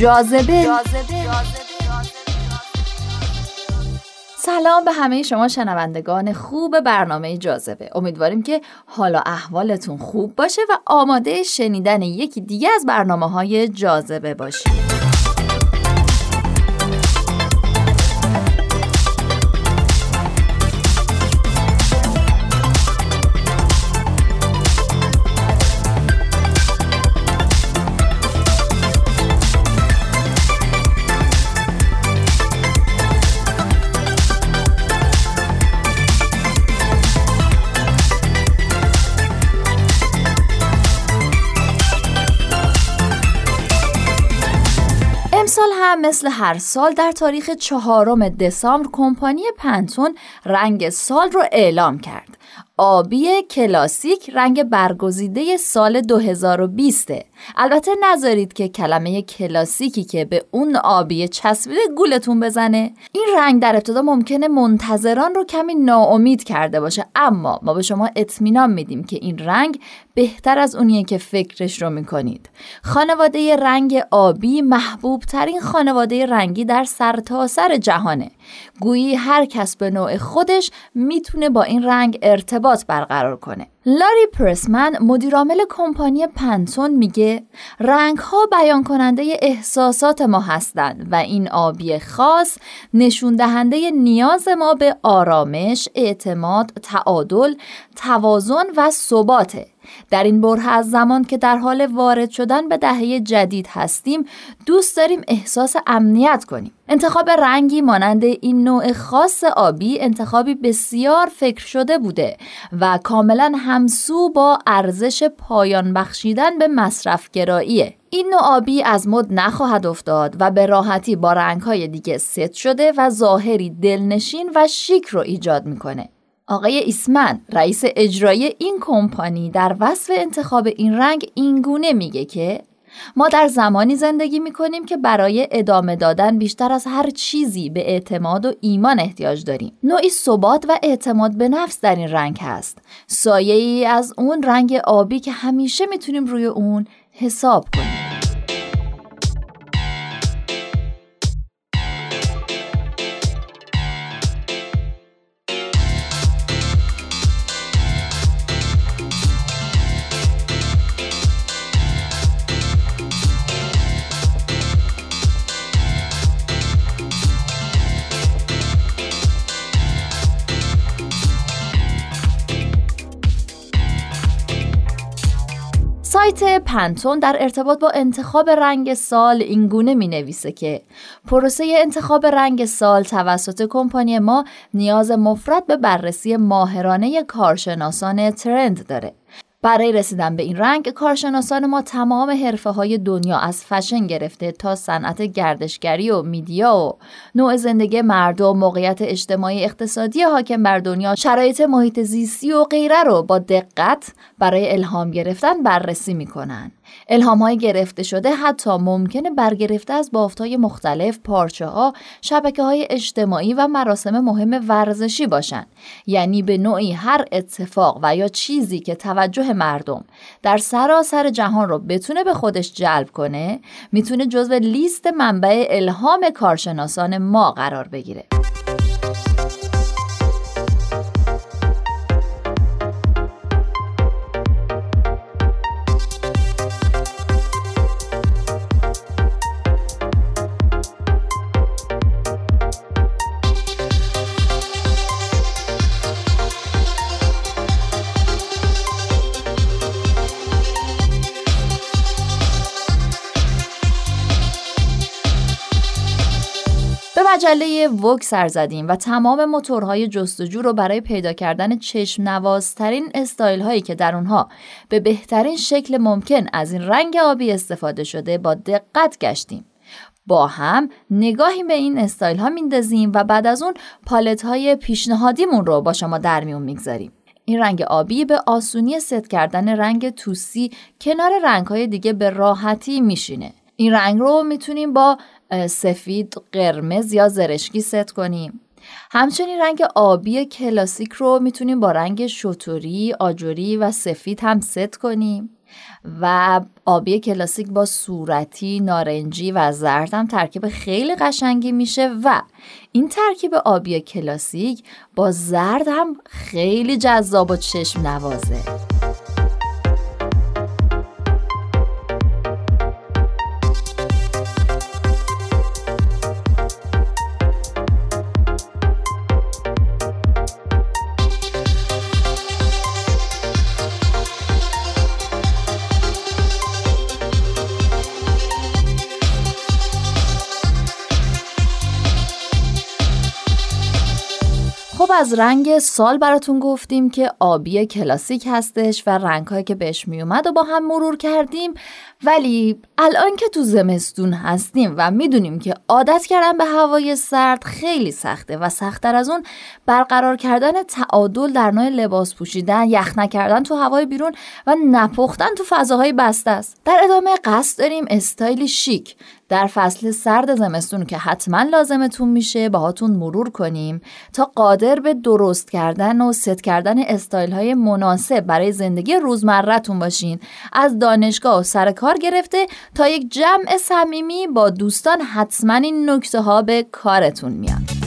جاذبه. سلام به همه شما شنوندگان خوب برنامه جاذبه. امیدواریم که حالا احوالتون خوب باشه و آماده شنیدن یکی دیگه از برنامه های جاذبه باشید. مثل هر سال در تاریخ چهارم دسامبر کمپانی پنتون رنگ سال رو اعلام کرد. آبی کلاسیک رنگ برگزیده سال 2020 البته نذارید که کلمه کلاسیکی که به اون آبی چسبیده گولتون بزنه این رنگ در ابتدا ممکنه منتظران رو کمی ناامید کرده باشه اما ما به شما اطمینان میدیم که این رنگ بهتر از اونیه که فکرش رو می‌کنید. خانواده رنگ آبی محبوب ترین خانواده رنگی در سرتاسر سر جهانه. گویی هر کس به نوع خودش می‌تونه با این رنگ ارتباط برقرار کنه. لاری پرسمن مدیرعامل کمپانی پنتون میگه رنگ ها بیان کننده احساسات ما هستند و این آبی خاص نشون دهنده نیاز ما به آرامش، اعتماد، تعادل، توازن و ثباته. در این بره از زمان که در حال وارد شدن به دهه جدید هستیم دوست داریم احساس امنیت کنیم انتخاب رنگی مانند این نوع خاص آبی انتخابی بسیار فکر شده بوده و کاملا همسو با ارزش پایان بخشیدن به مصرفگراییه این نوع آبی از مد نخواهد افتاد و به راحتی با رنگهای دیگه ست شده و ظاهری دلنشین و شیک رو ایجاد می‌کنه. آقای ایسمن رئیس اجرایی این کمپانی در وصف انتخاب این رنگ اینگونه میگه که ما در زمانی زندگی می کنیم که برای ادامه دادن بیشتر از هر چیزی به اعتماد و ایمان احتیاج داریم. نوعی ثبات و اعتماد به نفس در این رنگ هست. سایه ای از اون رنگ آبی که همیشه می‌تونیم روی اون حساب کنیم. سایت پنتون در ارتباط با انتخاب رنگ سال اینگونه می نویسه که پروسه انتخاب رنگ سال توسط کمپانی ما نیاز مفرد به بررسی ماهرانه کارشناسان ترند داره. برای رسیدن به این رنگ کارشناسان ما تمام حرفه های دنیا از فشن گرفته تا صنعت گردشگری و میدیا و نوع زندگی مردم موقعیت اجتماعی اقتصادی حاکم بر دنیا شرایط محیط زیستی و غیره رو با دقت برای الهام گرفتن بررسی می‌کنن. الهام های گرفته شده حتی ممکنه برگرفته از بافت های مختلف پارچه ها شبکه های اجتماعی و مراسم مهم ورزشی باشن یعنی به نوعی هر اتفاق و یا چیزی که توجه مردم در سراسر جهان رو بتونه به خودش جلب کنه می‌تونه جزو لیست منبع الهام کارشناسان ما قرار بگیره. مجله Vogue سر زدیم و تمام موتورهای جستجو رو برای پیدا کردن چشم نوازترین استایل هایی که در اونها به بهترین شکل ممکن از این رنگ آبی استفاده شده با دقت گشتیم. با هم نگاهی به این استایل ها میندازیم و بعد از اون پالت های پیشنهادیمون رو با شما در میون می‌گذاریم. این رنگ آبی به آسونی ست کردن رنگ توسی کنار رنگ های دیگه به راحتی میشینه. این رنگ رو می‌تونیم با سفید قرمز یا زرشکی ست کنیم. همچنین رنگ آبی کلاسیک رو می‌تونیم با رنگ شتری، آجری و سفید هم ست کنیم. و آبی کلاسیک با صورتی، نارنجی و زرد هم ترکیب خیلی قشنگی میشه و این ترکیب آبی کلاسیک با زرد هم خیلی جذاب و چشم نوازه خب از رنگ سال براتون گفتیم که آبی کلاسیک هستش و رنگهایی که بهش میومد و با هم مرور کردیم. ولی الان که تو زمستون هستیم و می‌دونیم که عادت کردن به هوای سرد خیلی سخته و سختتر از اون برقرار کردن تعادل در نوع لباس پوشیدن یخ نکردن تو هوای بیرون و نپختن تو فضاهای بسته است. در ادامه قصد داریم استایلی شیک. در فصل سرد زمستون که حتما لازمتون میشه باهاتون مرور کنیم تا قادر به درست کردن و ست کردن استایل های مناسب برای زندگی روزمرتون باشین. از دانشگاه و سر کار گرفته تا یک جمع صمیمی با دوستان حتما این نکته ها به کارتون میاد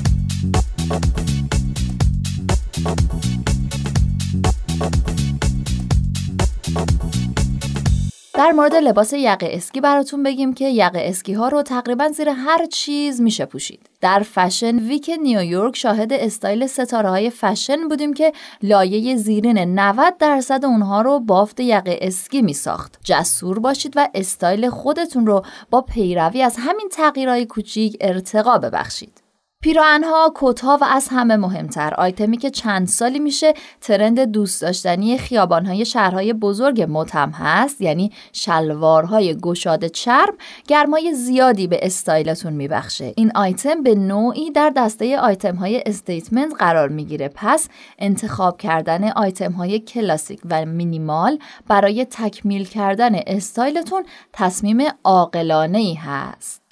در مورد لباس یقه اسکی براتون بگیم که یقه اسکی ها رو تقریبا زیر هر چیز میشه پوشید. در Fashion Week نیویورک شاهد استایل ستاره های فشن بودیم که لایه زیرین 90 درصد اونها رو بافت یقه اسکی می ساخت. جسور باشید و استایل خودتون رو با پیروی از همین تغییرهای کوچیک ارتقا ببخشید. پیراهنها، کتها و از همه مهمتر. آیتمی که چند سالی میشه ترند دوست داشتنی خیابانهای شهرهای بزرگ مد هم هست یعنی شلوارهای گشاد چرم گرمای زیادی به استایلتون میبخشه. این آیتم به نوعی در دسته آیتم های statement قرار می‌گیره. پس انتخاب کردن آیتم های کلاسیک و مینیمال برای تکمیل کردن استایلتون تصمیم عاقلانه ای هست.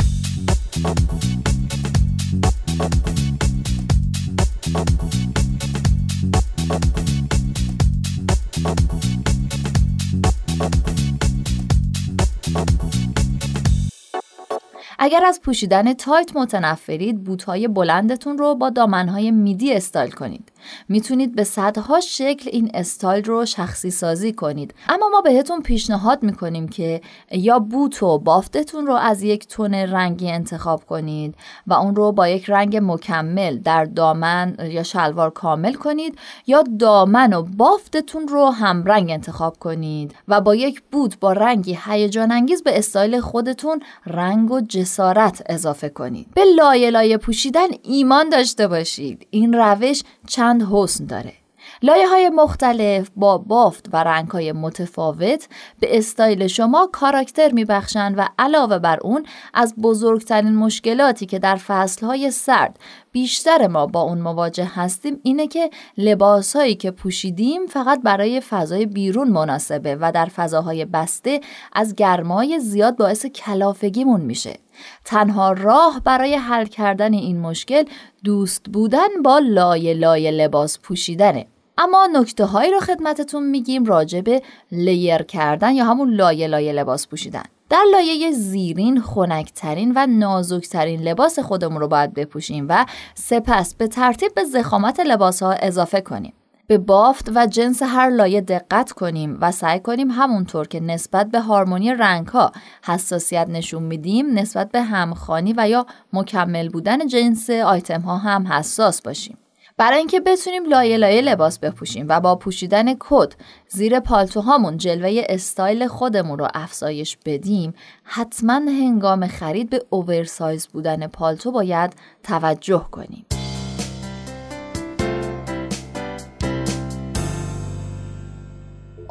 اگر از پوشیدن tight متنفرید بوتهای بلندتون رو با دامنهای midi استایل کنید. می‌تونید به صدها شکل این استایل رو شخصی سازی کنید. اما ما بهتون پیشنهاد می‌کنیم که یا بوت و بافتتون رو از یک تون رنگی انتخاب کنید و اون رو با یک رنگ مکمل در دامن یا شلوار کامل کنید یا دامن و بافتتون رو هم رنگ انتخاب کنید و با یک بوت با رنگی هیجان انگیز به استایل خودتون رنگ و جسارت اضافه کنید به لایه لایه پوشیدن ایمان داشته باشید این روش چند حسن داره. لایه های مختلف با بافت و رنگ های متفاوت به استایل شما کاراکتر میبخشند و علاوه بر اون از بزرگترین مشکلاتی که در فصل های سرد بیشتر ما با اون مواجه هستیم اینه که لباس هایی که پوشیدیم فقط برای فضای بیرون مناسبه و در فضاهای بسته از گرمای زیاد باعث کلافگیمون میشه. تنها راه برای حل کردن این مشکل دوست بودن با لایه لایه لباس پوشیدنه. اما نکته هایی رو خدمتتون میگیم راجع به لیر کردن یا همون لایه لایه لباس پوشیدن. در لایه زیرین خنکترین و نازکترین لباس خودمون رو باید بپوشیم و سپس به ترتیب به زخامت لباس ها اضافه کنیم. به بافت و جنس هر لایه دقت کنیم و سعی کنیم همونطور که نسبت به هارمونی رنگ ها حساسیت نشون میدیم نسبت به همخانی و یا مکمل بودن جنس آیتم ها هم حساس باشیم. برای اینکه بتونیم لایه لایه لباس بپوشیم و با پوشیدن کت زیر پالتوهامون جلوه استایل خودمون رو افزایش بدیم حتما هنگام خرید به oversize بودن پالتو باید توجه کنیم.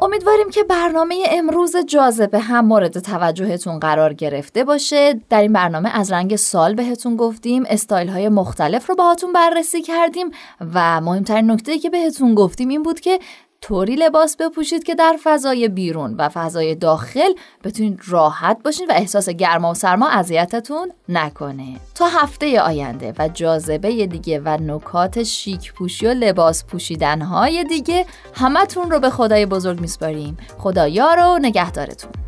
امیدواریم که برنامه امروز جاذبه هم مورد توجهتون قرار گرفته باشه. در این برنامه از رنگ سال بهتون گفتیم استایل های مختلف رو باهاتون بررسی کردیم و مهمترین نکته که بهتون گفتیم این بود که طوری لباس بپوشید که در فضای بیرون و فضای داخل بتونید راحت باشین و احساس گرما و سرما اذیتتون نکنه. تا هفته آینده و جاذبه دیگه و نکات شیک پوشی و لباس پوشیدن های دیگه همتون رو به خدای بزرگ میسپاریم. خدا یار و نگهدارتون.